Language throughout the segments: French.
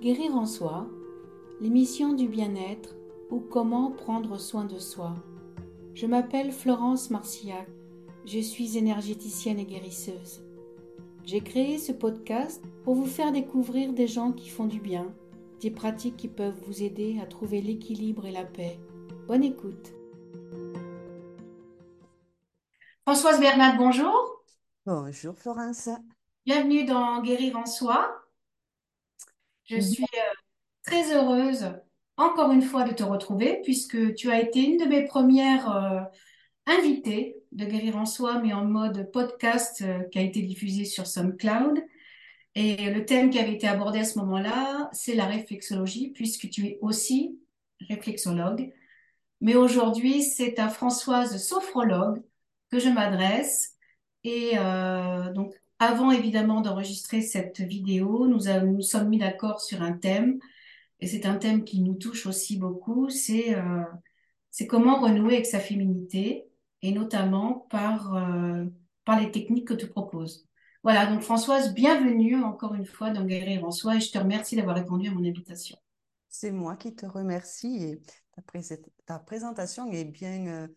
Guérir en soi, l'émission du bien-être ou comment prendre soin de soi. Je m'appelle Florence Marcillac, je suis énergéticienne et guérisseuse. J'ai créé ce podcast pour vous faire découvrir des gens qui font du bien, des pratiques qui peuvent vous aider à trouver l'équilibre et la paix. Bonne écoute. Françoise Bernard, bonjour. Bonjour Florence. Bienvenue dans Guérir en soi. Je Mhm. suis euh, très heureuse encore une fois de te retrouver puisque tu as été une de mes premières euh, invitées de Guérir en soi, mais en mode podcast euh, qui a été diffusé sur SoundCloud. Et le thème qui avait été abordé à ce moment-là, c'est la réflexologie puisque tu es aussi réflexologue. Mais aujourd'hui, c'est à Françoise sophrologue que je m'adresse. Et euh, donc, avant évidemment d'enregistrer cette vidéo, nous nous sommes mis d'accord sur un thème. Et c'est un thème qui nous touche aussi beaucoup. C'est euh, comment renouer avec sa féminité et notamment par, euh, par les techniques que tu proposes. Voilà, donc Françoise, bienvenue encore une fois dans Guérir en soi et je te remercie d'avoir répondu à mon invitation. C'est moi qui te remercie et ta présentation est bien euh,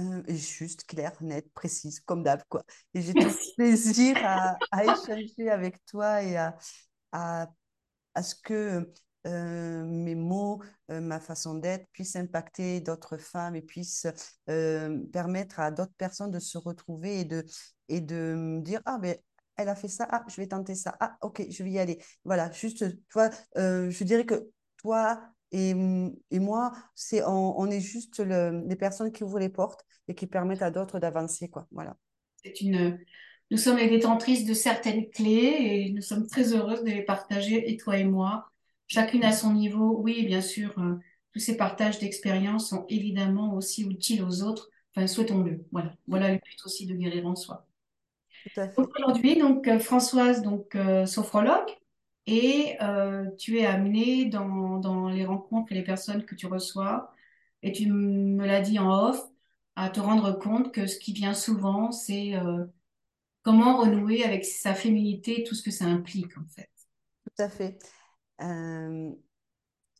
euh, juste, claire, nette, précise, comme d'hab, quoi. Et j'ai tout plaisir à, à échanger avec toi et à, à, à ce que euh, mes mots, euh, ma façon d'être puissent impacter d'autres femmes et puissent permettre à d'autres personnes de se retrouver et de, et de me dire, ah ben, elle a fait ça, ah, je vais tenter ça, ah, ok, je vais y aller. Voilà, juste, tu vois, je dirais que toi et, et moi, c'est, on, on est juste le, les personnes qui ouvrent les portes et qui permettent à d'autres d'avancer, quoi. Voilà. C'est une, nous sommes les détentrices de certaines clés et nous sommes très heureuses de les partager, et toi et moi, chacune à son niveau. Oui, bien sûr, euh, tous ces partages d'expériences sont évidemment aussi utiles aux autres. Enfin, souhaitons-le. Voilà. Voilà le but aussi de guérir en soi. Aujourd'hui, donc euh, Françoise, donc euh, sophrologue, et euh, tu es amenée dans, dans les rencontres et les personnes que tu reçois, et tu me l'as dit en off, à te rendre compte que ce qui vient souvent, c'est euh, comment renouer avec sa féminité tout ce que ça implique en fait. Tout à fait. Euh,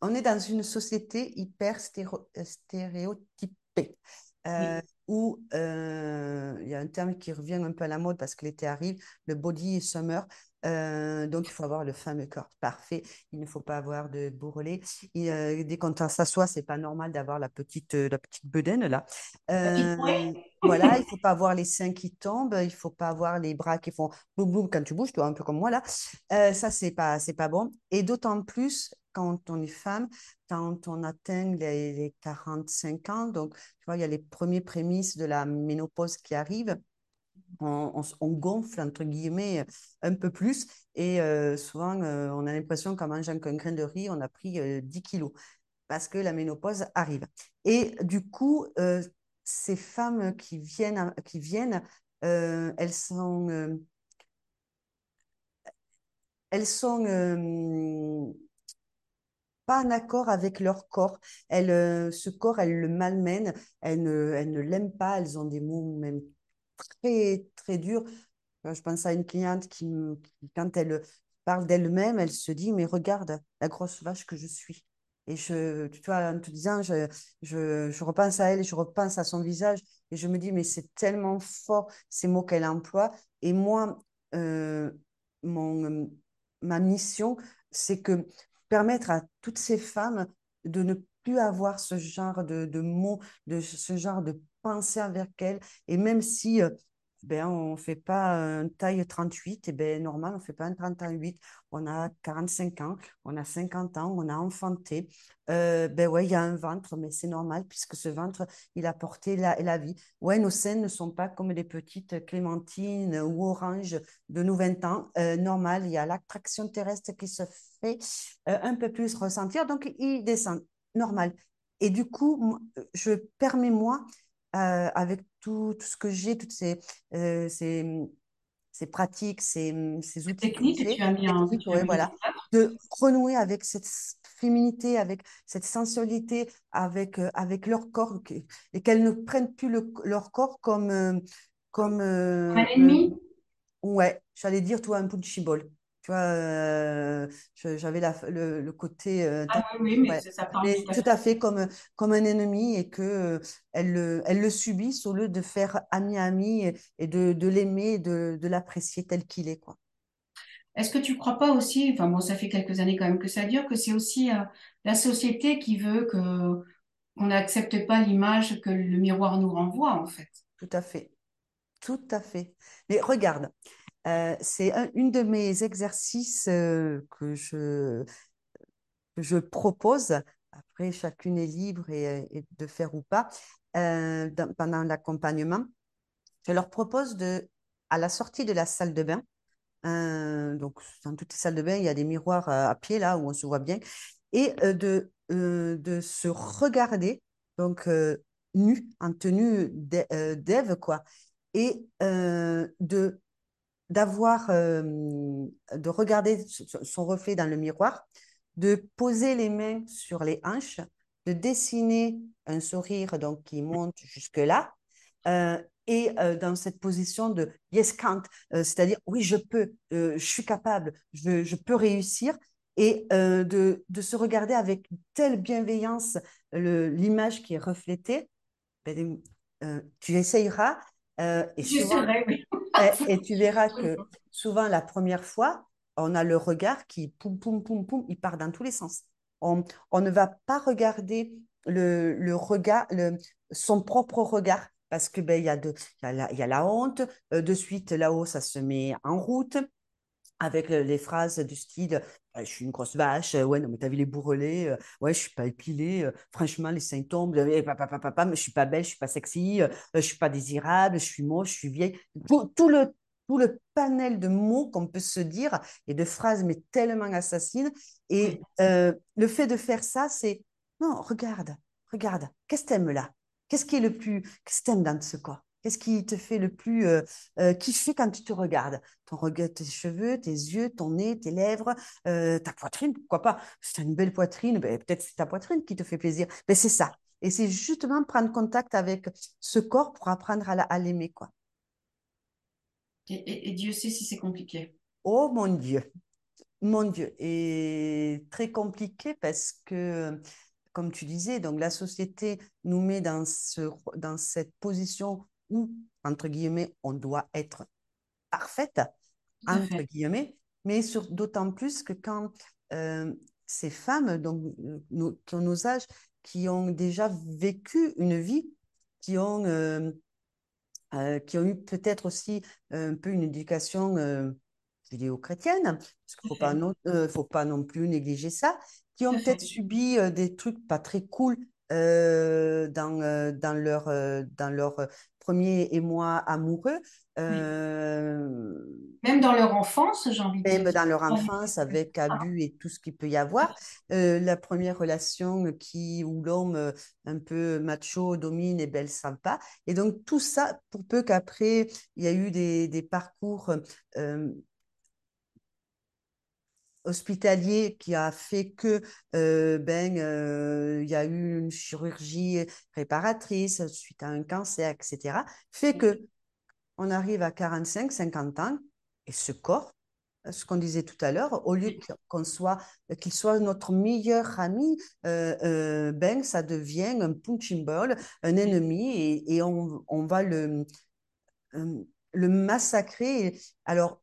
on est dans une société hyper stéro- stéréotypée, Oui. où il y a un terme qui revient un peu à la mode parce que l'été arrive, le body summer. Euh, donc, il faut avoir le fameux corps parfait. Il ne faut pas avoir de bourrelet. Et, euh, dès qu'on s'assoit, c'est pas normal d'avoir la petite, euh, la petite bedaine là. Petite Euh, voilà, il faut pas avoir les seins qui tombent. Il faut pas avoir les bras qui font boum boum quand tu bouges, tu vois, un peu comme moi là. Ça, c'est pas, c'est pas bon. Et d'autant plus quand on est femme, quand on atteint les, les 45 ans, donc tu vois, il y a les premiers prémices de la ménopause qui arrivent. On, on, on gonfle, entre guillemets, un peu plus. Et euh, souvent, euh, on a l'impression qu'en mangeant qu'un grain de riz, on a pris euh, 10 kilos parce que la ménopause arrive. Et du coup, euh, ces femmes qui viennent, qui viennent elles sont, elles sont pas en accord avec leur corps. Elles, euh, ce corps, elles le malmènent, elles ne, elles ne l'aiment pas, elles ont des mots même très, très. Euh, Je pense à une cliente qui, quand elle parle d'elle-même, elle se dit, mais regarde la grosse vache que je suis. Et je, tu vois, en te disant, je, je, repense à elle, je repense à son visage, et je me dis, mais c'est tellement fort ces mots qu'elle emploie. Et moi, euh, mon, ma mission, c'est que permettre à toutes ces femmes de ne plus avoir ce genre de, de mots, de ce genre de pensée avec elles. Et même si euh, ben, on ne fait pas un taille 38, et ben, normal, on ne fait pas un 38. On a 45 ans, on a 50 ans, on a enfanté. Euh, ben ouais, il y a un ventre, mais c'est normal puisque ce ventre, il a porté la, la vie. Ouais, nos scènes ne sont pas comme des petites clémentines ou oranges de nos 20 ans. Euh, normal, il y a l'attraction terrestre qui se fait euh, un peu plus ressentir, donc il descend. Normal. Et du coup, je permets, moi, euh, avec tout, tout, ce que j'ai, toutes ces, euh, ces, ces, pratiques, ces, ces outils que technique que tu j'ai, as mis en, que techniques, tu as ouais, mis en voilà, de renouer avec cette féminité, avec cette sensualité, avec, euh, avec leur corps, et qu'elles ne prennent plus le, leur corps comme... comme un ennemi? ouais, j'allais dire, toi, un punching ball. Tu vois, euh, j'avais le, le côté euh, Ah oui, oui, mais ouais, ça, mais tout à fait. comme, comme un ennemi et que euh, elle, le- elle le subisse au lieu de faire ami-ami et, et de, de l'aimer, de, de l'apprécier tel qu'il est, quoi. Est-ce que tu crois pas aussi, enfin bon, ça fait quelques années quand même que ça dure, que c'est aussi euh, la société qui veut que qu'on n'accepte pas l'image que le miroir nous renvoie, en fait? Tout à fait, tout à fait. Mais regarde, euh, c'est un, une de mes exercices euh, que je, que je propose. Après, chacune est libre et, et de faire ou pas euh, pendant l'accompagnement. Je leur propose de, à la sortie de la salle de bain, euh, donc dans toutes les salles de bain, il y a des miroirs à, pied là où on se voit bien, et euh, de, euh, de se regarder, donc euh, nu, en tenue d'È- euh, d'Ève, quoi, et euh, de d'avoir, euh, de regarder son reflet dans le miroir, de poser les mains sur les hanches, de dessiner un sourire donc qui monte jusque-là, euh, et euh, dans cette position de yes can't, c'est-à-dire oui je peux, je suis capable, je, je peux réussir, et de, de, se regarder avec telle bienveillance l'image qui est reflétée, ben, tu essayeras et souvent J'essaierai, oui. Et, et tu verras que souvent, la première fois, on a le regard qui, poum, poum, poum, poum, il part dans tous les sens. On, on ne va pas regarder le, le regard, le, son propre regard, parce que ben, il y, a de, il y, a la, il y a la honte. Euh, de suite, là-haut, ça se met en route avec les phrases du style je suis une grosse vache, ouais, non, mais t'as vu les bourrelets, euh, ouais, je suis pas épilée, euh, franchement, les seins tombent, euh, papa, mais je suis pas belle, je suis pas sexy, euh, je suis pas désirable, je suis moche, je suis vieille. Tout, tout le, tout le panel de mots qu'on peut se dire et de phrases, mais tellement assassines. Et euh, le fait de faire ça, c'est non, regarde, regarde, qu'est-ce que t'aimes là? Qu'est-ce qui est le plus, qu'est-ce que t'aimes dans ce corps? Qu'est-ce qui te fait le plus euh, euh, kiffer quand tu te regardes? Ton regard, tes cheveux, tes yeux, ton nez, tes lèvres, euh, ta poitrine, pourquoi pas? Si tu as une belle poitrine, ben, peut-être c'est ta poitrine qui te fait plaisir. Ben, c'est ça. Et c'est justement prendre contact avec ce corps pour apprendre à l'aimer. quoi. Et, et, et, Dieu sait si c'est compliqué. Oh mon Dieu, mon Dieu. Et très compliqué parce que comme tu disais, donc la société nous met dans, ce, dans cette position où, entre guillemets, on doit être parfaite, entre guillemets, mais d'autant plus que quand euh, ces femmes, donc, nos, qui ont nos âges, qui ont déjà vécu une vie, qui ont, euh, euh, qui ont eu peut-être aussi un peu une éducation euh, judéo-chrétienne, parce qu'il ne faut, pas non, euh, faut pas non plus négliger ça, qui ont peut-être subi euh, des trucs pas très cool euh, dans, euh, dans, leur, euh, dans leur premier émoi amoureux. Euh... Même dans leur enfance, j'ai envie de Même dire. dans leur enfance, avec abus et tout ce qu'il peut y avoir. Euh, la première relation qui, où l'homme un peu macho domine et belle sympa. Et donc, tout ça, pour peu qu'après, il y a eu des, des parcours euh, hospitalier qui a fait que euh, ben euh, il y a eu une chirurgie réparatrice suite à un cancer, etc., fait que on arrive à 45, 50 ans et ce corps, ce qu'on disait tout à l'heure, au lieu qu'on soit qu'il soit notre meilleur ami, euh, ben ça devient un punching ball, un ennemi et, et on, on, va le le massacrer. Alors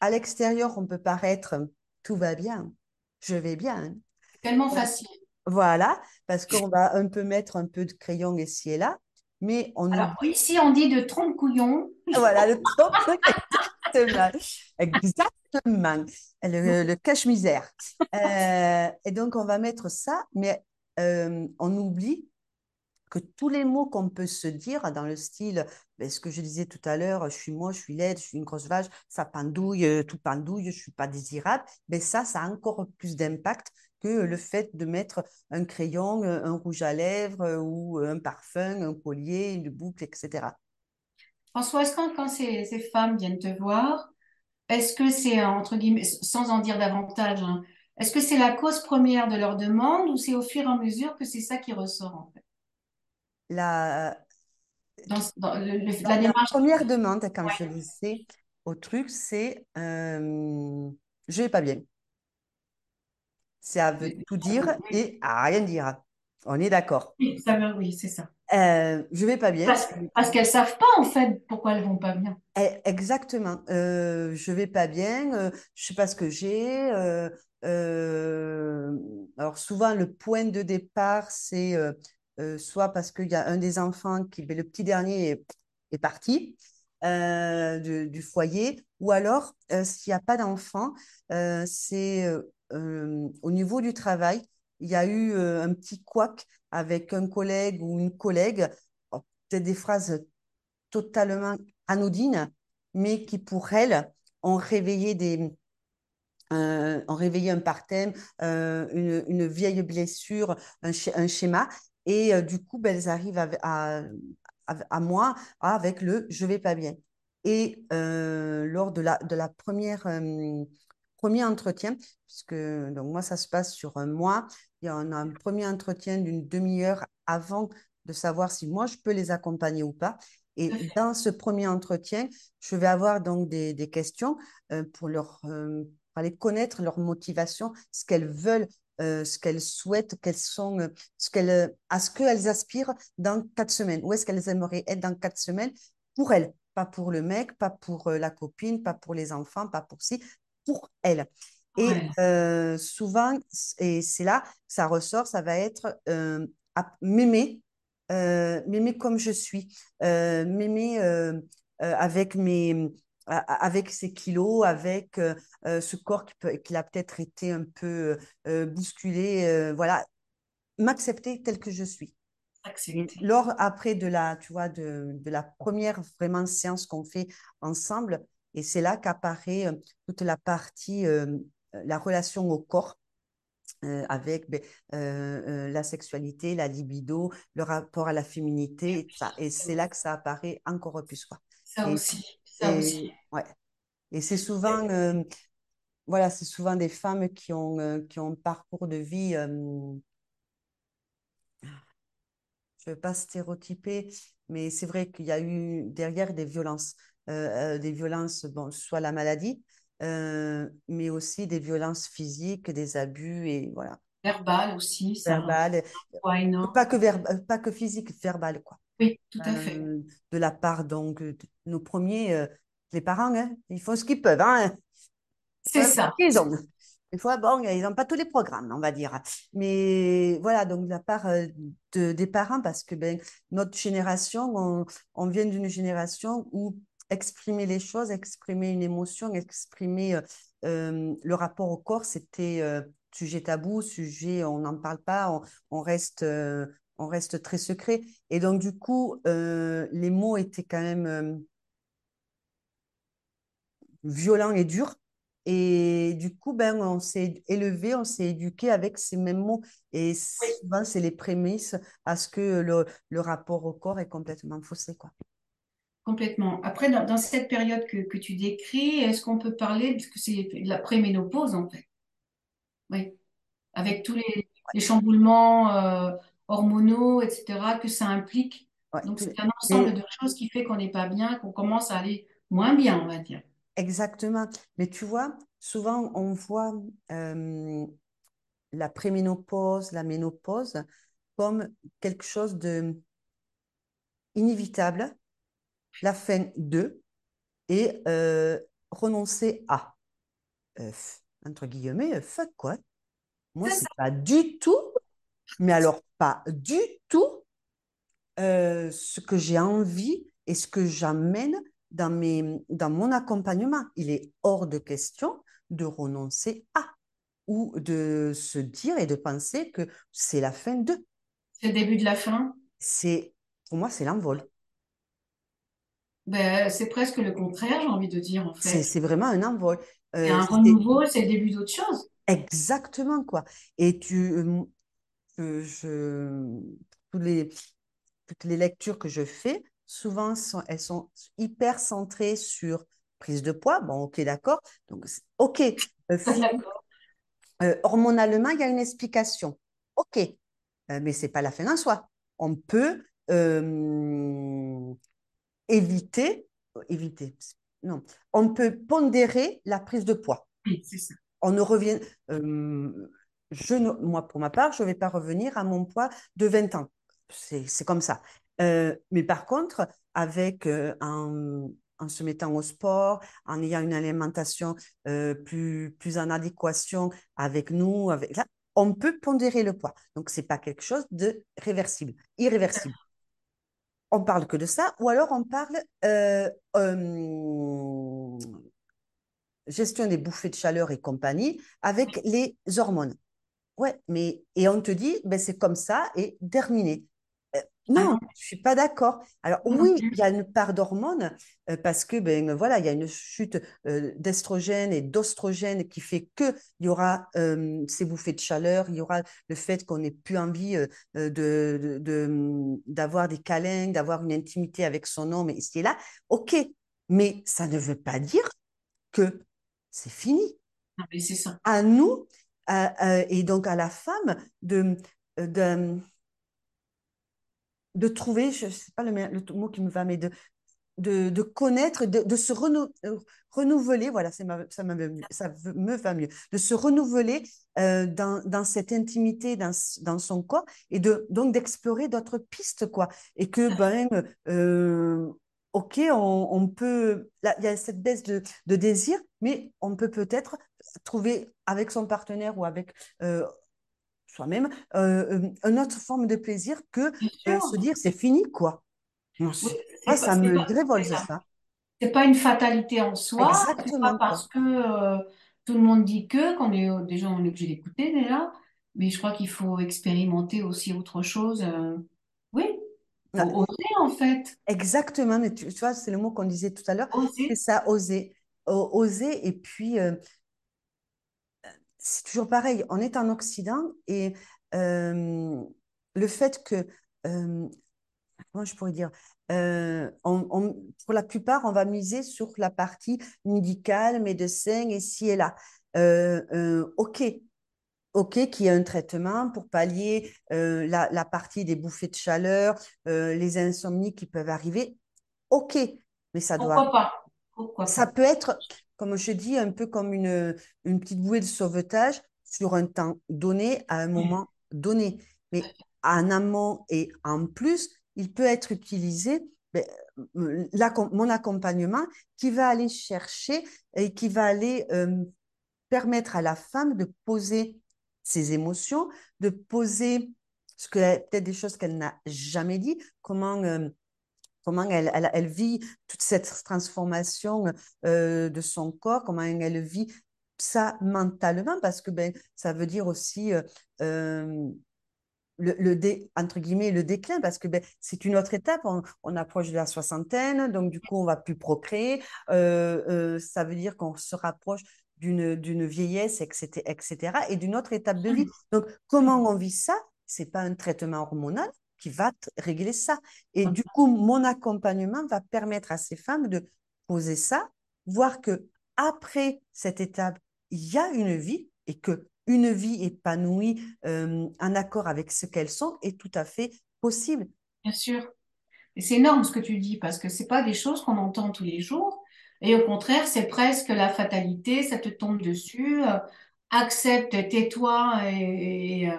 à l'extérieur, on peut paraître tout va bien, je vais bien. Tellement facile. Voilà, parce qu'on va un peu mettre un peu de crayon ici et là, mais on Alors, ici, on dit de trompe-couillon. Voilà, le trompe exactement. exactement. Le, le cache-misère. Euh, et donc, on va mettre ça, mais euh, on oublie que tous les mots qu'on peut se dire dans le style, ben, ce que je disais tout à l'heure, je suis moi, je suis laide, je suis une grosse vache, ça pendouille, tout pendouille, je suis pas désirable, ben, ça, ça a encore plus d'impact que le fait de mettre un crayon, un rouge à lèvres ou un parfum, un collier, une boucle, etc. François, est-ce que quand ces, ces, femmes viennent te voir, est-ce que c'est, entre guillemets, sans en dire davantage, hein, est-ce que c'est la cause première de leur demande ou c'est au fur et à mesure que c'est ça qui ressort en fait? La, dans, dans, le, le, dans la, la première demande, quand ouais. je le sais, au truc, c'est euh, je vais pas bien. Ça veut tout dire et à rien dire. On est d'accord. oui, ça va, oui, c'est ça. Euh, je vais pas bien. Parce, parce qu'elles savent pas, en fait, pourquoi elles vont pas bien. Eh, Exactement. Euh, je vais pas bien. euh, je sais pas ce que j'ai. euh, alors souvent le point de départ c'est euh, soit parce qu'il y a un des enfants qui, ben, le petit dernier est, parti euh, du, foyer, ou alors euh, s'il n'y a pas d'enfant, c'est au niveau du travail, il y a eu un petit couac avec un collègue ou une collègue. Oh, Peut-être des phrases totalement anodines, mais qui pour elle ont réveillé des, euh, réveillé un parthème, une, une vieille blessure, un schéma. Et euh, du coup, ben, elles arrivent à, à, à- à moi avec le je vais pas bien. Et euh, lors de la, de la première, premier entretien, puisque donc moi, ça se passe sur un mois, il y a un, premier entretien d'une demi-heure avant de savoir si moi, je peux les accompagner ou pas. Et dans ce premier entretien, je vais avoir donc des, des questions euh, pour leur euh, pour aller connaître leur motivation, ce qu'elles veulent, euh, ce qu'elles souhaitent, quelles sont, euh, ce qu'elles, euh, à ce qu'elles aspirent dans quatre semaines. Où est-ce qu'elles aimeraient être dans quatre semaines? Pour elles, pas pour le mec, pas pour la copine, pas pour les enfants, pas pour si, pour elles. Et Ouais, euh, souvent, et c'est là que ça ressort, ça va être euh, m'aimer, euh, m'aimer comme je suis, m'aimer avec mes, avec ses kilos, avec euh, euh, ce corps qui, peut, qui a peut-être été un peu euh, bousculé, voilà, m'accepter tel que je suis. Lors après de la, tu vois, de, de la première vraiment séance qu'on fait ensemble, et c'est là qu'apparaît toute la partie, euh, la relation au corps. euh, avec ben, euh, la sexualité, la libido, le rapport à la féminité, et tout ça. Et c'est là que ça apparaît encore plus, quoi. Ça Et, aussi, ça aussi. et, ouais. Et c'est souvent, euh, voilà, c'est souvent des femmes qui ont, euh, qui ont un parcours de vie, euh, je ne veux pas stéréotyper, mais c'est vrai qu'il y a eu derrière des violences, des violences, bon, soit la maladie, mais aussi des violences physiques, des abus, et voilà, Verbal aussi, ça énorme. pas que, verba- pas que physique, verbal, quoi. Oui, tout à fait. Euh, de la part, donc, de nos premiers, euh, les parents, hein, ils font ce qu'ils peuvent, hein. C'est ça. ils ont. Des fois, bon, ils n'ont pas tous les programmes, on va dire. Mais voilà, donc de la part euh, de, des parents, parce que ben, notre génération, on, on vient d'une génération où exprimer les choses, exprimer une émotion, exprimer euh, le rapport au corps, c'était euh, sujet tabou, sujet, on n'en parle pas, on, on reste, euh, on reste très secret. Et donc, du coup, euh, les mots étaient quand même euh, violent et dur. Et du coup, ben, on s'est élevé, on s'est éduqué avec ces mêmes mots. Et souvent, c'est les prémices à ce que le, le rapport au corps est complètement faussé, quoi. complètement. Après, dans, dans cette période que, que tu décris, est-ce qu'on peut parler, parce que c'est la préménopause en fait, oui, avec tous les, les chamboulements euh, hormonaux, etc., que ça implique. Ouais. Donc, c'est un ensemble Mais de choses qui fait qu'on n'est pas bien, qu'on commence à aller moins bien, on va dire. exactement. Mais tu vois, souvent, on voit euh, la préménopause, la ménopause comme quelque chose de inévitable, la fin de, et euh, renoncer à. Euh, entre guillemets, euh, fuck quoi. Moi, c'est pas du tout, mais alors pas du tout euh, ce que j'ai envie et ce que j'amène dans, mes, dans mon accompagnement. Il est hors de question de renoncer à ou de se dire et de penser que c'est la fin de. C'est le début de la fin. C'est, pour moi, c'est l'envol. Ben, c'est presque le contraire, j'ai envie de dire, en C'est, fait. c'est vraiment un envol. Euh, un renouveau, c'est le début d'autre chose. exactement quoi. Et tu, euh, je, je- tous les, toutes les lectures que je fais, souvent, sont, elles sont hyper centrées sur prise de poids. Bon, ok, d'accord. Donc, ok, euh, D'accord. euh, hormonalement, il y a une explication. Ok, Euh, mais c'est pas la fin en soi. On peut éviter, éviter, non, on peut pondérer la prise de poids. Oui, ça. On ne revient, ne- moi, pour ma part, je ne vais pas revenir à mon poids de 20 ans. C'est comme ça. Euh, mais par contre, avec euh, en, se mettant au sport, en ayant une alimentation euh, plus, plus en adéquation avec nous, avec, on peut pondérer le poids. Donc, ce n'est pas quelque chose de réversible, irréversible. On parle que de ça, ou alors on parle euh, gestion des bouffées de chaleur et compagnie avec les hormones. Ouais, mais et on te dit, ben c'est comme ça et terminé. Euh, Ah non, non, je suis pas d'accord. Alors oui, il y a une part d'hormones euh, parce que ben voilà, il y a une chute euh, d'estrogène et d'ostrogène qui fait que il y aura euh, ces bouffées de chaleur, il y aura le fait qu'on n'ait plus envie de, d'avoir des câlins, d'avoir une intimité avec son homme et là. Ok, mais ça ne veut pas dire que c'est fini Non, mais c'est ça. à nous à- à- et donc à la femme de, de, de trouver, je ne sais pas le, mot qui me va, mais de, de, de connaître, de, de se renou- euh, renouveler, voilà, ma- ça, me, ça me va mieux, de se renouveler euh, dans, dans cette intimité, dans, dans son corps, et de, donc d'explorer d'autres pistes, quoi. Et que, ben, euh, ok, on, on peut, il y a cette baisse de, de désir, mais on peut peut-être trouver avec son partenaire ou avec euh, soi-même euh, euh, une autre forme de plaisir que se dire c'est fini, quoi. Oui, pas, ça me pas, révolte, ça. C'est pas une fatalité en soi. C'est pas parce que euh, tout le monde dit que qu'on est déjà on est obligé d'écouter déjà. Mais je crois qu'il faut expérimenter aussi autre chose. oui, faut Ouais, oser en fait. Exactement, mais tu, tu vois, c'est le mot qu'on disait tout à l'heure, c'est ça, oser. Oser, et puis euh, c'est toujours pareil, on est en Occident et euh, le fait que, euh, comment je pourrais dire, euh, on- on- pour la plupart, on va miser sur la partie médicale, médecin, et ci et là. Euh, ok, ok, qu'il y a un traitement pour pallier euh, la, la partie des bouffées de chaleur, euh, les insomnies qui peuvent arriver. Ok, mais ça doit Pourquoi pas? Pourquoi ça pas? peut être, comme je dis, un peu comme une, une petite bouée de sauvetage sur un temps donné, à un Oui. moment donné. Mais en amont et en plus, il peut être utilisé, ben, euh, mon accompagnement qui va aller chercher et qui va aller euh, permettre à la femme de poser ses émotions, de poser ce que, peut-être des choses qu'elle n'a jamais dit, comment... euh, comment elle, elle, elle vit toute cette transformation euh, de son corps, comment elle vit ça mentalement, parce que ben, ça veut dire aussi euh, euh, le, le dé, entre guillemets, le déclin, parce que ben, c'est une autre étape. On, on, approche de la soixantaine, donc du coup, on va plus procréer. Euh, euh, ça veut dire qu'on se rapproche d'une, d'une vieillesse, etc., etc., et d'une autre étape de vie. Donc, comment on vit ça? C'est pas un traitement hormonal qui va régler ça. Et du coup, mon accompagnement va permettre à ces femmes de poser ça, voir que après cette étape, il y a une vie et que une vie épanouie, euh, en accord avec ce qu'elles sont, est tout à fait possible. Bien sûr. Et c'est énorme ce que tu dis parce que c'est pas des choses qu'on entend tous les jours. Et au contraire, c'est presque la fatalité, ça te tombe dessus. euh, accepte, tais-toi. Et, et, euh,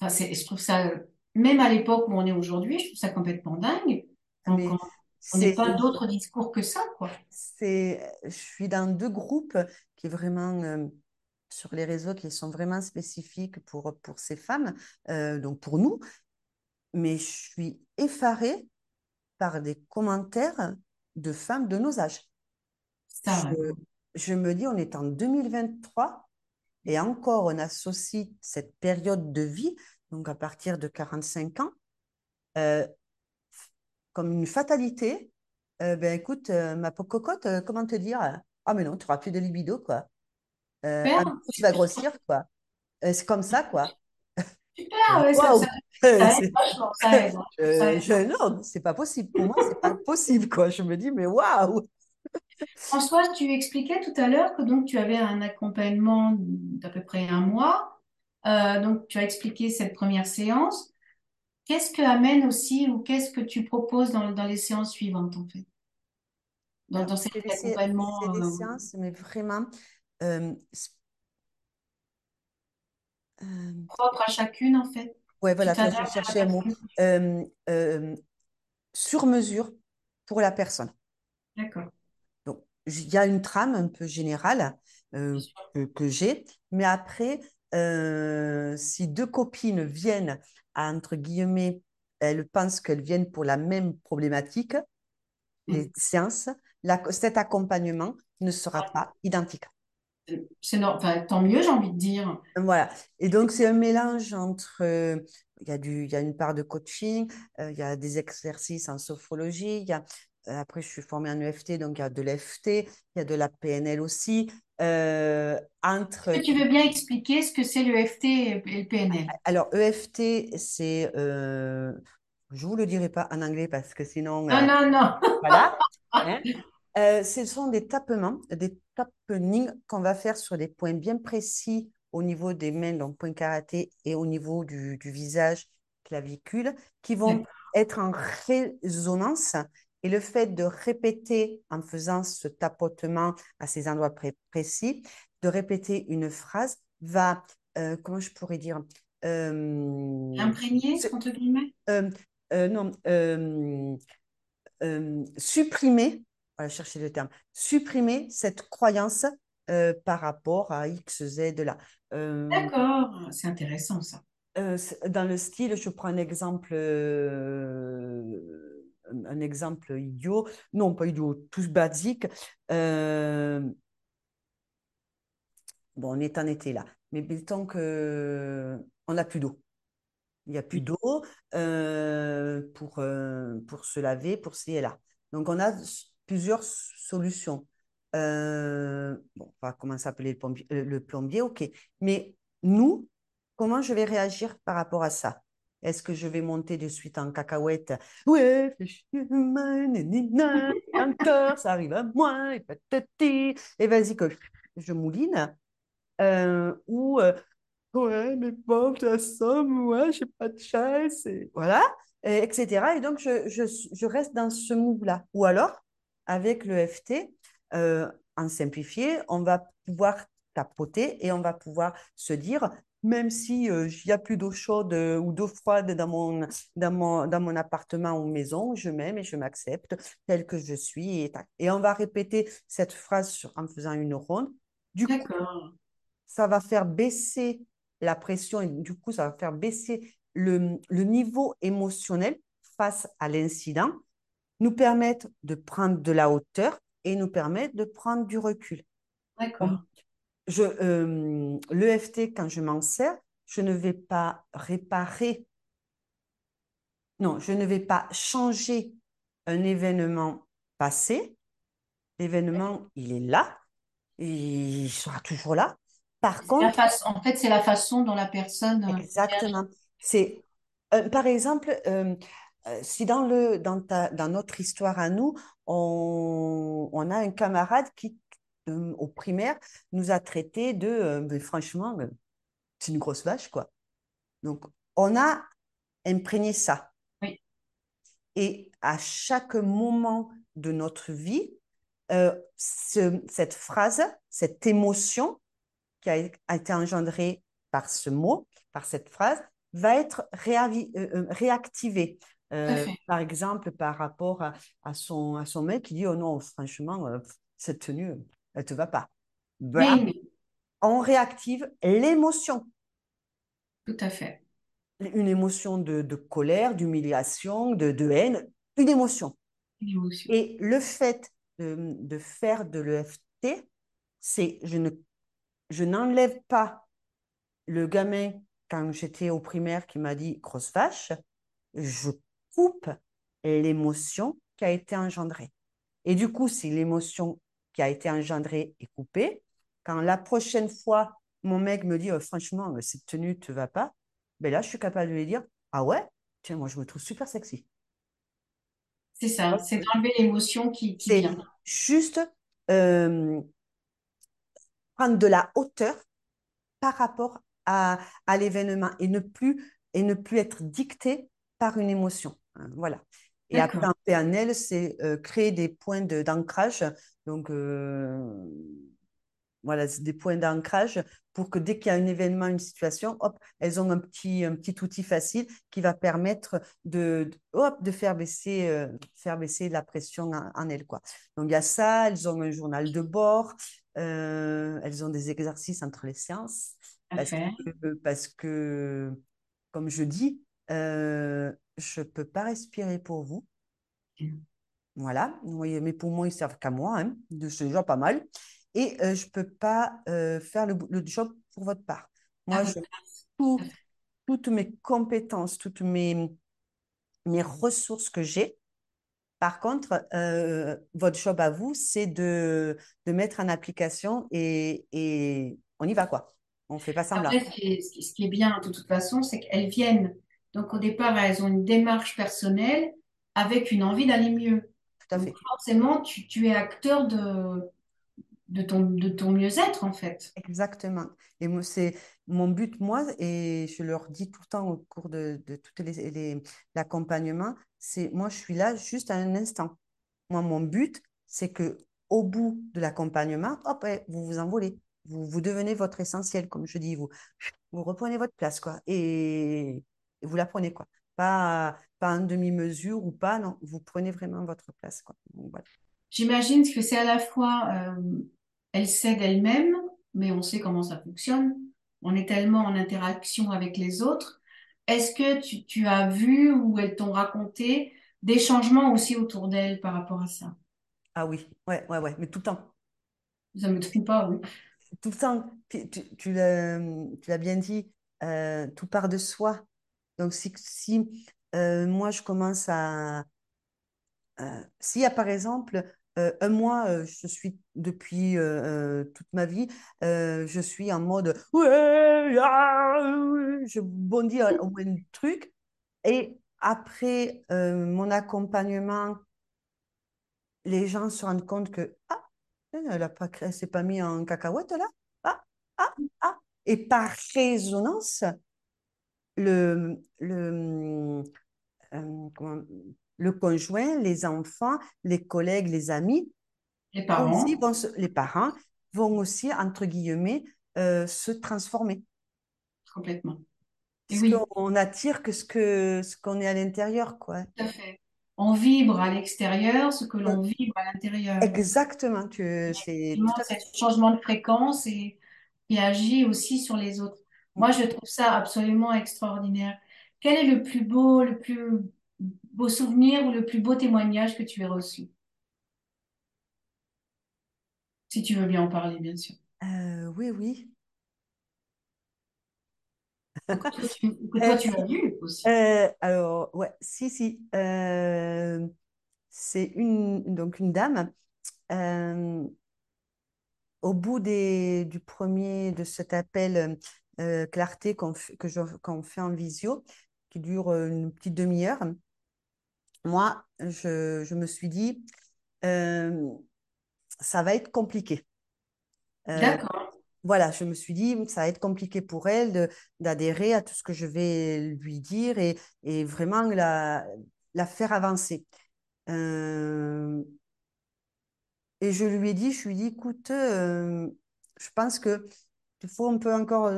enfin, je trouve ça, même à l'époque où on est aujourd'hui, je trouve ça complètement dingue. Donc, Mais on c'est, pas d'autre discours que ça, quoi. c'est, je suis dans deux groupes qui vraiment euh, sur les réseaux qui sont vraiment spécifiques pour, pour ces femmes, euh, donc pour nous. Mais je suis effarée par des commentaires de femmes de nos âges. Ça, je me dis, on est en 2023 et encore on associe cette période de vie, donc à partir de 45 ans, euh, comme une fatalité. Euh, ben écoute, euh, ma pauvre cocotte, comment te dire? Ah mais non, tu n'auras plus de libido, quoi. Ah, tu vas grossir, quoi. C'est comme ça, quoi. super, ouais, ça, ça, ça aide vachement, ça euh, je- non, c'est pas possible. Pour moi, c'est pas possible, quoi. Je me dis, mais waouh! Françoise, tu expliquais tout à l'heure que donc tu avais un accompagnement d'à peu près un mois. Euh, donc tu as expliqué cette première séance. Qu'est-ce que amène aussi ou qu'est-ce que tu proposes dans, dans les séances suivantes en fait? Dans, dans des, sé- c'est des euh, séances, mais vraiment. euh, Propre à chacune, en fait. Tu voilà, je la cherchais un mot. Euh, sur mesure pour la personne. D'accord. Donc, il y a une trame un peu générale que, que j'ai, mais après, euh, si deux copines viennent, à, entre guillemets, elles pensent qu'elles viennent pour la même problématique, les Mm. séances, la- cet accompagnement ne sera pas identique. C'est enfin, tant mieux, j'ai envie de dire. Voilà. Et donc, c'est un mélange entre, euh, il y a du, il y a une part de coaching, euh, il y a des exercices en sophrologie, il y a, après, je suis formée en EFT, donc il y a de l'EFT, il y a de la PNL aussi. Euh, entre, Est-ce que tu veux bien expliquer ce que c'est le FT et le PNL? alors, EFT, c'est, euh, je vous le dirai pas en anglais parce que sinon, Non, euh, non, non. voilà. hein. Euh, ce sont des tapements, des tappings qu'on va faire sur des points bien précis au niveau des mains, donc point karaté, et au niveau du, du visage, clavicule, qui vont être en résonance. Et le fait de répéter en faisant ce tapotement à ces endroits pré- précis, de répéter une phrase va, euh, comment je pourrais dire, euh, Imprégné, c'est- entre guillemets? euh, euh, non, euh, supprimer, voilà, chercher le terme, supprimer cette croyance par rapport à X, Z là. Euh, D'accord, c'est intéressant ça. dans le style, je prends un exemple, un, exemple idiot, non pas idiot, tout basique. Euh, bon, on est en été là, mais mettons que on n'a plus d'eau. Il n'y a plus d'eau euh, pour, euh, pour se laver, pour ci et là. Donc, on a plusieurs solutions. Euh, bon, on va commencer à appeler le plombier, le plombier, ok. Mais nous, comment je vais réagir par rapport à ça? Est-ce que je vais monter de suite en cacahuète? Ouais, encore, ça arrive à moi, et patati, et vas-y que je mouline. Euh, ou euh, Ouais, mais bon, la somme, ouais, j'ai pas de chaise, et voilà, et etc. Et donc, je, je, je reste dans ce move-là. Ou alors, avec le FT, euh, en simplifié, on va pouvoir tapoter et on va pouvoir se dire, même si il n'y a plus d'eau chaude euh, ou d'eau froide dans mon, dans mon, dans mon appartement ou maison, je m'aime et je m'accepte tel que je suis. Et, on va répéter cette phrase sur- en faisant une ronde. Du coup, ça va faire baisser la pression et du coup, ça va faire baisser le, le niveau émotionnel face à l'incident, nous permettre de prendre de la hauteur et nous permettre de prendre du recul. d'accord, Je, euh, L'EFT, quand je m'en sers, je ne vais pas réparer, non, je ne vais pas changer un événement passé. L'événement, il est là, il sera toujours là. Par contre, façon, en fait, c'est la façon dont la personne. Exactement. C'est, euh, par exemple, euh, si dans le, dans ta, dans notre histoire à nous, on, on a un camarade qui, euh, au primaire, nous a traité de, euh, mais franchement, euh, c'est une grosse vache, quoi. Donc, on a imprégné ça. Oui, Et à chaque moment de notre vie, euh, ce- cette phrase, cette émotion qui a, a été engendrée par ce mot, par cette phrase, va être euh, réactivée. Euh, par exemple, par rapport à, à son, à son mec qui dit, oh non, franchement, cette tenue, elle te va pas. Oui, on réactive l'émotion. tout à fait. Une émotion de, de colère, d'humiliation, de, de haine, une émotion. Une émotion. Et le fait de, de faire de l'EFT, c'est je ne je n'enlève pas le gamin quand j'étais au primaire qui m'a dit grosse vache, je coupe l'émotion qui a été engendrée. Et du coup, si l'émotion qui a été engendrée est coupée, quand la prochaine fois mon mec me dit oh, franchement cette tenue ne te va pas, ben là je suis capable de lui dire ah ouais, tiens moi je me trouve super sexy. C'est ça, c'est d'enlever l'émotion qui, qui vient. juste euh, prendre de la hauteur par rapport à, à l'événement et ne plus et ne plus être dicté par une émotion. Hein, Voilà. Et après, en PNL, c'est euh, créer des points de- d'ancrage. Donc, euh, voilà, des points d'ancrage pour que dès qu'il y a un événement, une situation, hop, elles ont un petit, un petit outil facile qui va permettre de, hop, de faire baisser, euh, faire baisser la pression en, elles. Quoi. Donc il y a ça, elles ont un journal de bord, euh, elles ont des exercices entre les séances. Parce que, parce que, comme je dis, euh, je ne peux pas respirer pour vous. Voilà, vous voyez, mes poumons, ils servent qu'à moi, hein. c'est déjà pas mal. Et euh, je ne peux pas euh, faire le, job pour votre part. Moi, ah, je, toutes mes compétences, toutes mes, mes ressources que j'ai, par contre, euh, votre job à vous, c'est de, de mettre en application et, et on y va, quoi. On ne fait pas semblant. Qui, est, ce qui est bien, de toute façon, c'est qu'elles viennent. Donc, au départ, elles ont une démarche personnelle avec une envie d'aller mieux. Tout à fait. forcément, tu, tu es acteur de, de ton, de ton mieux-être, en fait. Exactement. Et c'est mon but, moi, et je leur dis tout le temps au cours de, de tout les, l'accompagnement, c'est moi, je suis là juste à un instant. Moi, mon but, c'est que au bout de l'accompagnement, hop, vous vous envolez. Vous, vous devenez votre essentiel, comme je dis. Vous, vous reprenez votre place, quoi. Et, vous la prenez, quoi. Pas, pas en demi-mesure ou pas, non. Vous prenez vraiment votre place, quoi. J'imagine que c'est à la fois euh, elle sait d'elle-même, mais on sait comment ça fonctionne. On est tellement en interaction avec les autres. Est-ce que tu, as vu ou elles t'ont raconté des changements aussi autour d'elle par rapport à ça? Ah oui, ouais, ouais, ouais, mais tout le temps. Ça ne me trompe pas, oui. Tout le temps. Tu, tu, l'as bien dit, euh, tout part de soi. Donc, si, euh, moi, je commence à... Euh, s'il y a, par exemple, euh, un mois, euh, je suis depuis toute ma vie, je suis en mode ah, je bondis au moins de truc. Et après mon accompagnement, les gens se rendent compte que ah, elle a pas s'est pas mis en cacahuète là. Ah, ah, ah. Et par résonance, le, le, comment, le conjoint, les enfants, les collègues, les amis, les parents, vont les parents vont aussi, entre guillemets, euh, se transformer. Complètement. Parce oui. On attire que ce qu'on ce qu'on est à l'intérieur, quoi. Tout à fait. On vibre à l'extérieur ce que l'on vibre à l'intérieur. Exactement. Tu, c'est un changement de fréquence et qui agit aussi sur les autres. Moi, je trouve ça absolument extraordinaire. Quel est le plus beau, le plus beau souvenir ou le plus beau témoignage que tu aies reçu? Si tu veux bien en parler, bien sûr. Euh, oui, oui. que toi, tu, as vu aussi. Euh, alors, ouais, si, si. Euh, c'est une, donc une dame. au bout des, du premier de cet appel clarté qu'on qu'on fait en visio, qui dure une petite demi-heure, moi, je, me suis dit, euh, ça va être compliqué. Euh, D'accord. Voilà, je me suis dit, ça va être compliqué pour elle d'adhérer à tout ce que je vais lui dire et, vraiment la, la faire avancer. Euh, et je lui ai dit, je lui ai dit, écoute, je pense que il faut un peu encore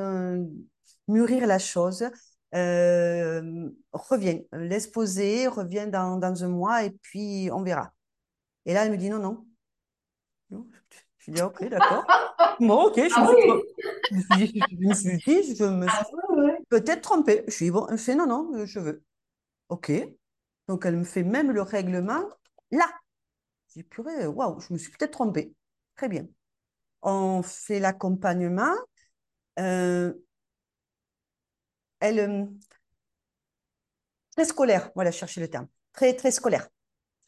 mûrir la chose euh, reviens, laisse poser, reviens dans, dans, un mois et puis on verra. Et là, elle me dit non, non. Je dis ok, d'accord. bon, ok, je, ah me, suis dit, je me suis dit, je me ah suis peut-être trompée. Je suis bon, elle fait non, non, je veux. Ok. Donc, elle me fait même le règlement là. Je dis purée, waouh, je me suis peut-être trompée. Très bien. On fait l'accompagnement. Euh, euh, très scolaire, voilà, chercher le terme, très, très scolaire.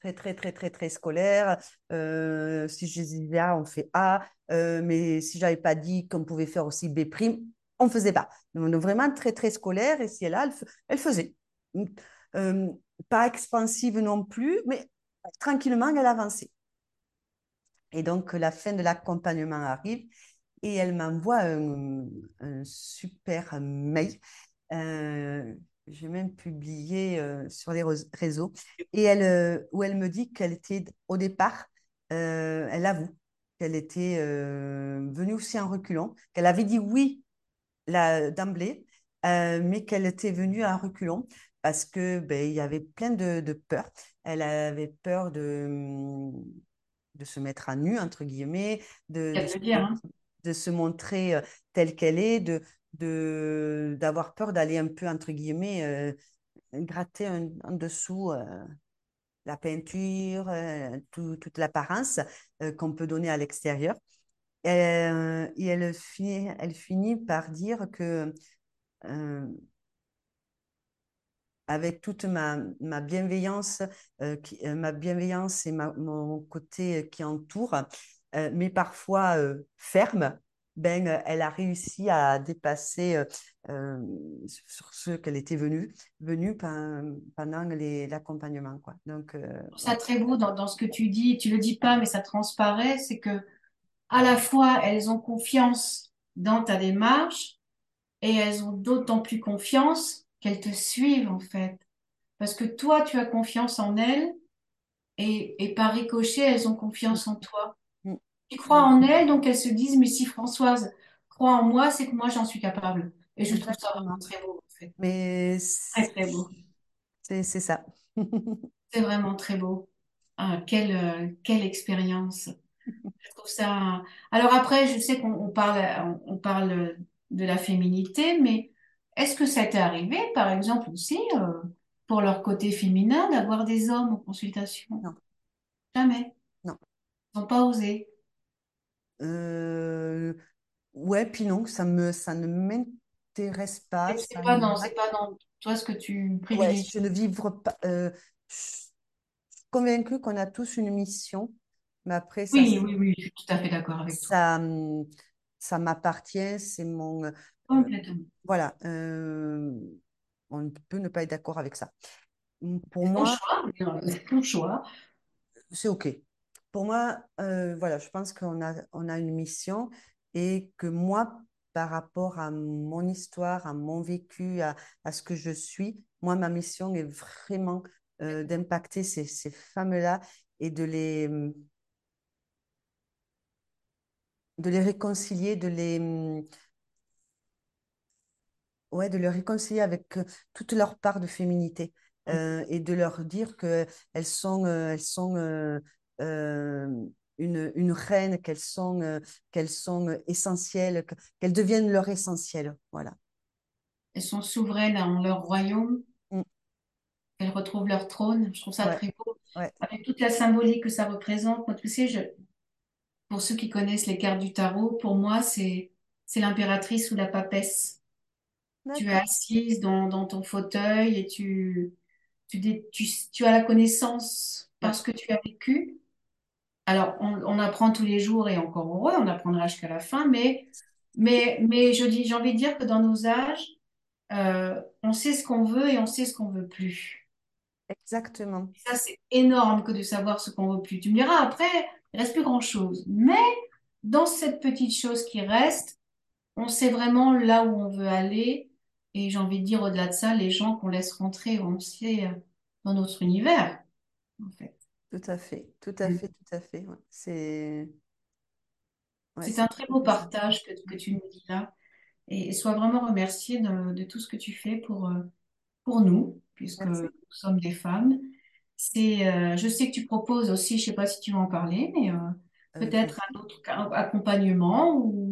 Très, très, très, très, très scolaire. Euh, si je disais A, on fait A. Mais si j'avais pas dit qu'on pouvait faire aussi B', on ne faisait pas. Donc, vraiment très, très scolaire. Et si elle a, elle, faisait. pas expansive non plus, mais tranquillement, elle avançait. Et donc, la fin de l'accompagnement arrive et elle m'envoie un, super mail euh, j'ai même publié euh, sur les réseaux, et elle, euh, où elle me dit qu'elle était au départ, elle avoue, qu'elle était venue aussi en reculant, qu'elle avait dit oui d'emblée, mais qu'elle était venue en reculant parce que ben, il y avait plein de, de peur. Elle avait peur de, de se mettre à nu, entre guillemets, de, de, dire, hein. de se montrer euh, telle qu'elle est, de de d'avoir peur d'aller un peu, entre guillemets, euh, gratter un, en dessous euh, la peinture, euh, tout- toute l'apparence qu'on peut donner à l'extérieur. Et, et elle finit, elle finit par dire que avec toute ma, ma bienveillance, euh, qui- euh, ma bienveillance et ma- mon côté qui entoure, euh, mais parfois euh, ferme, ben, euh, elle a réussi à dépasser euh, euh, sur ce qu'elle était venue, venue pen- pendant l'accompagnement, quoi. Donc, euh, Je trouve ça ouais, très beau dans, dans ce que tu dis. Tu le dis pas, mais ça transparaît. C'est que à la fois elles ont confiance dans ta démarche et elles ont d'autant plus confiance qu'elles te suivent en fait. Parce que toi, tu as confiance en elles et, et par ricochet, elles ont confiance en toi. mm, Tu crois en elles, donc elles se disent, mais si Françoise croit en moi, c'est que moi j'en suis capable. Et je trouve ça vraiment très beau en fait. Mais Très très beau. c'est ça. C'est vraiment très beau. Ah, quelle, euh, quelle expérience. Je trouve ça. Alors après, je sais qu'on on parle, on parle de la féminité, mais est-ce que ça t'est arrivé, par exemple, aussi, euh, pour leur côté féminin, d'avoir des hommes en consultation? Non, Jamais? non. Ils n'ont pas osé? Euh, ouais, puis non, ça me, ça ne m'intéresse pas. Et C'est Ça pas c'est pas dans toi ce que tu ouais, privilégies? je ne vivre pas. euh, je suis convaincue qu'on a tous une mission, mais après, ça, Oui, oui, oui, je suis tout à fait d'accord avec toi. ça, hum, ça m'appartient, c'est mon. Complètement. voilà, euh, on peut ne pas être d'accord avec ça. Hum, Pour moi, c'est ton choix. c'est OK. Pour moi, euh, voilà, je pense qu'on a, on a une mission et que moi, par rapport à mon histoire, à mon vécu, à, à ce que je suis, moi, ma mission est vraiment euh, d'impacter ces, ces femmes-là et de les, de les réconcilier, de les, ouais, de les réconcilier avec euh, toute leur part de féminité euh, et de leur dire que elles sont, euh, elles sont euh, une, une reine, qu'elles sont, qu'elles sont essentielles, que- qu'elles deviennent leur essentiel. Voilà. Elles sont souveraines en leur royaume, Mm. elles retrouvent leur trône. Je trouve ça Ouais, très beau. ouais. Avec toute la symbolique que ça représente. Moi, tu sais, je, pour ceux qui connaissent les cartes du tarot, pour moi, c'est, c'est l'impératrice ou la papesse. Tu es assise dans, dans ton fauteuil et tu, tu, tu, tu as la connaissance parce que tu as vécu. Alors, on, on apprend tous les jours et encore heureux, on apprendra jusqu'à la fin, mais, mais, mais je dis, j'ai envie de dire que dans nos âges, euh, on sait ce qu'on veut et on sait ce qu'on veut plus. exactement. Et ça, c'est énorme que de savoir ce qu'on veut plus. Tu me diras, après, il reste plus grand-chose. Mais dans cette petite chose qui reste, on sait vraiment là où on veut aller. Et j'ai envie de dire, au-delà de ça, les gens qu'on laisse rentrer, on sait, euh, dans notre univers, en fait. Tout à fait, tout à fait, tout à fait. ouais. C'est ouais, C'est c'est un très beau partage que, que tu nous dis là. Et, sois vraiment remercié de, de tout ce que tu fais pour, euh, pour nous, puisque nous sommes des femmes. C'est, euh, je sais que tu proposes aussi, je sais pas si tu veux en parler, mais euh, peut-être un autre accompagnement ou,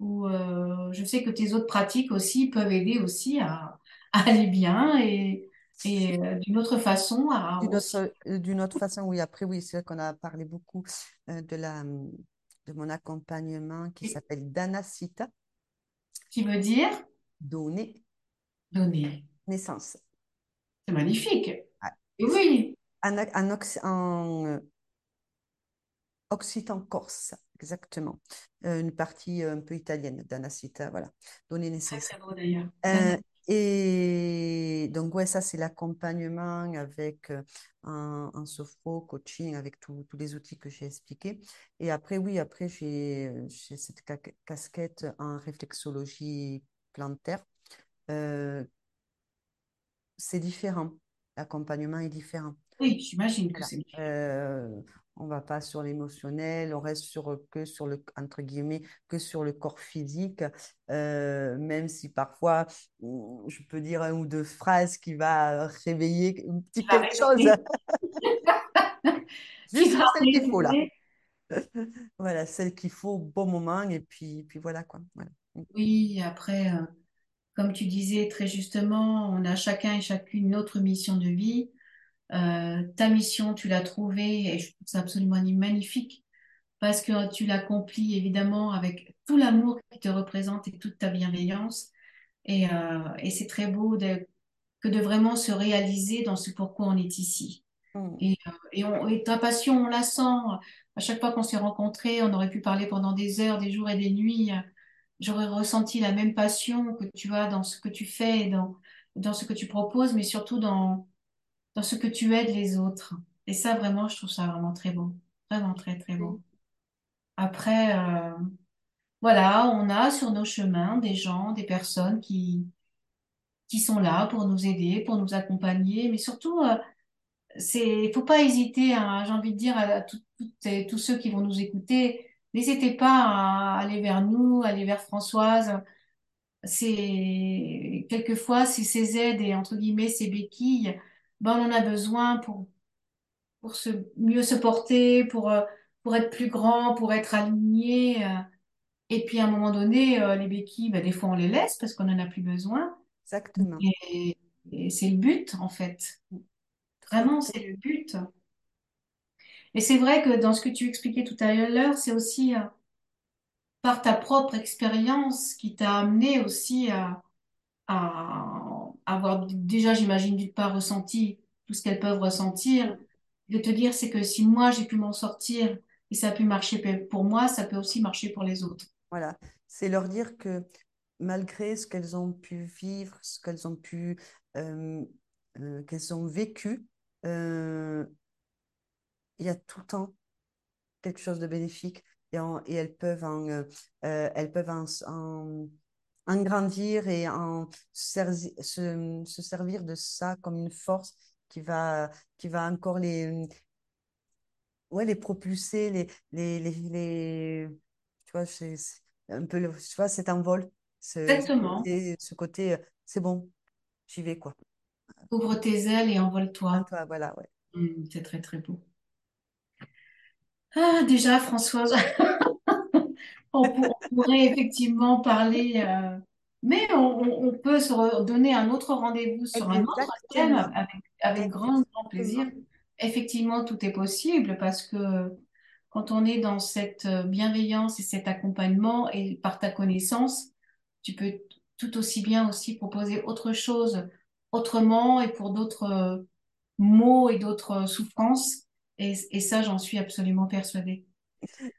ou euh, je sais que tes autres pratiques aussi peuvent aider aussi à, à aller bien et, et euh, d'une autre façon à D'une aussi, autre, euh, d'une autre façon, oui. Après, oui, c'est vrai qu'on a parlé beaucoup euh, de la, de mon accompagnement qui s'appelle Danacita, qui veut dire? Donner donner. naissance. C'est magnifique. Ah, Et oui, En, en, occ- en, euh, occitan-corse, exactement. Euh, une partie euh, un peu italienne, Danacita, voilà. Donner naissance. très beau d'ailleurs. Euh, et donc, ouais, ça, c'est l'accompagnement avec un, un sophro, coaching, avec tous les outils que j'ai expliqués. Et après, oui, après, j'ai cette ca- casquette en réflexologie plantaire. Euh, c'est différent. L'accompagnement est différent. Oui, j'imagine que c'est Euh, On va pas sur l'émotionnel, on reste sur que sur le entre guillemets que sur le corps physique, euh, même si parfois je peux dire un ou deux phrases qui va réveiller un petit quelque chose. Juste celle qu'il faut là. voilà, celle qu'il faut au bon moment et puis puis voilà quoi. Voilà. Oui, après, euh, comme tu disais très justement, on a chacun et chacune notre mission de vie. Euh, ta mission, tu l'as trouvée et je trouve ça absolument magnifique parce que tu l'accomplis évidemment avec tout l'amour qui te représente et toute ta bienveillance. Et, euh, et c'est très beau de, que de vraiment se réaliser dans ce pourquoi on est ici. Mm. Et, euh, et, on, et ta passion, on la sent. À chaque fois qu'on s'est rencontrés, on aurait pu parler pendant des heures, des jours et des nuits. J'aurais ressenti la même passion que tu as dans ce que tu fais, dans, dans ce que tu proposes, mais surtout dans, dans ce que tu aides les autres. Et ça, vraiment, je trouve ça vraiment très beau. Vraiment très, très beau. Après, euh, voilà, on a sur nos chemins des gens, des personnes qui, qui sont là pour nous aider, pour nous accompagner, mais surtout, euh, c'est, faut pas hésiter, hein, j'ai envie de dire à, tout- toutes et tous ceux qui vont nous écouter, n'hésitez pas à aller vers nous, aller vers Françoise. C'est quelquefois, c'est ces aides et entre guillemets ces béquilles, ben on en a besoin pour pour se mieux se porter, pour euh, pour être plus grand, pour être aligné. euh. Et puis à un moment donné, euh, les béquilles, ben, des fois on les laisse parce qu'on en a plus besoin. Exactement. Et, et c'est le but en fait. À Vraiment, c'est le but. Et c'est vrai que dans ce que tu expliquais tout à l'heure, c'est aussi euh, par ta propre expérience qui t'a amené aussi à, avoir déjà, j'imagine, d'une part ressenti tout ce qu'elles peuvent ressentir, de te dire c'est que si moi j'ai pu m'en sortir et ça a pu marcher pour moi, ça peut aussi marcher pour les autres. Voilà, c'est leur dire que malgré ce qu'elles ont pu vivre, ce qu'elles ont pu, euh, euh, qu'elles ont vécu, il y a tout le temps quelque chose de bénéfique et, en- et elles peuvent en, euh, euh, elles peuvent en, en- en grandir et en se, se servir de ça comme une force qui va, qui va encore les, ouais, les propulser, les, les, les, les- tu vois, c'est un peu, le- tu vois, cet envol, ce, Exactement. côté, ce côté, euh, c'est bon, j'y vais, quoi. Ouvre tes ailes et En envole-toi. toi, voilà, ouais. Hum, c'est très très beau. Ah, déjà, Françoise, on, pour- on pourrait effectivement parler, euh, mais on, peut se donner un autre rendez-vous sur un autre thème avec, avec grand, grand plaisir. Effectivement, tout est possible parce que quand on est dans cette euh, bienveillance et cet accompagnement et par ta connaissance, tu peux tout aussi bien aussi proposer autre chose autrement et pour d'autres euh, maux et d'autres souffrances. Et, et ça, j'en suis absolument persuadée.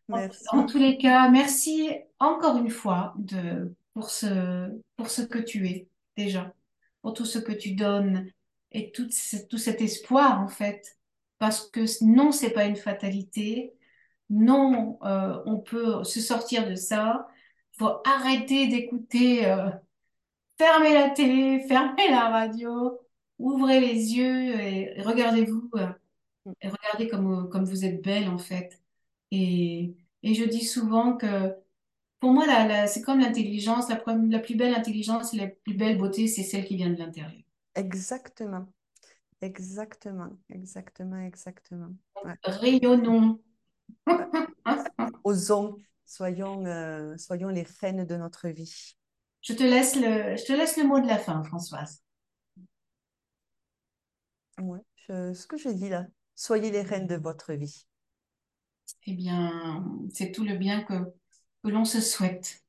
En, tous les cas, merci encore une fois de, pour ce, pour ce que tu es déjà, pour tout ce que tu donnes et tout, ce- tout cet espoir en fait. Parce que non, c'est pas une fatalité. Non, euh, on peut se sortir de ça. Faut arrêter d'écouter, euh, fermer la télé, fermer la radio, ouvrez les yeux et regardez-vous. euh, et regardez comme, comme vous êtes belle en fait. Et, et je dis souvent que pour moi, la, la- c'est comme l'intelligence, la, plus belle intelligence et la plus belle beauté, c'est celle qui vient de l'intérieur. Exactement, exactement, exactement, exactement. Ouais. Rayonnons. Osons, soyons, euh, soyons les reines de notre vie. Je te laisse le, je te laisse le mot de la fin, Françoise. Ouais, je- ce que je dis là, soyez les reines de votre vie. Eh bien, c'est tout le bien que, que l'on se souhaite.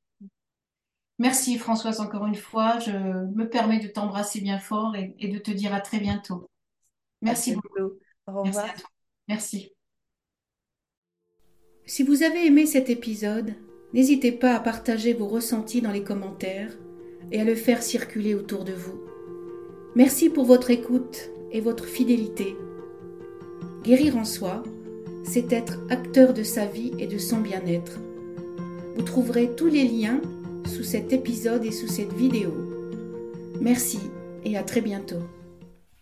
Merci, Françoise, encore une fois. Je me permets de t'embrasser bien fort et, et de te dire à très bientôt. Merci beaucoup. Au Merci revoir. à toi. Merci. Si vous avez aimé cet épisode, n'hésitez pas à partager vos ressentis dans les commentaires et à le faire circuler autour de vous. Merci pour votre écoute et votre fidélité. Guérir en soi, c'est être acteur de sa vie et de son bien-être. Vous trouverez tous les liens sous cet épisode et sous cette vidéo. Merci et à très bientôt.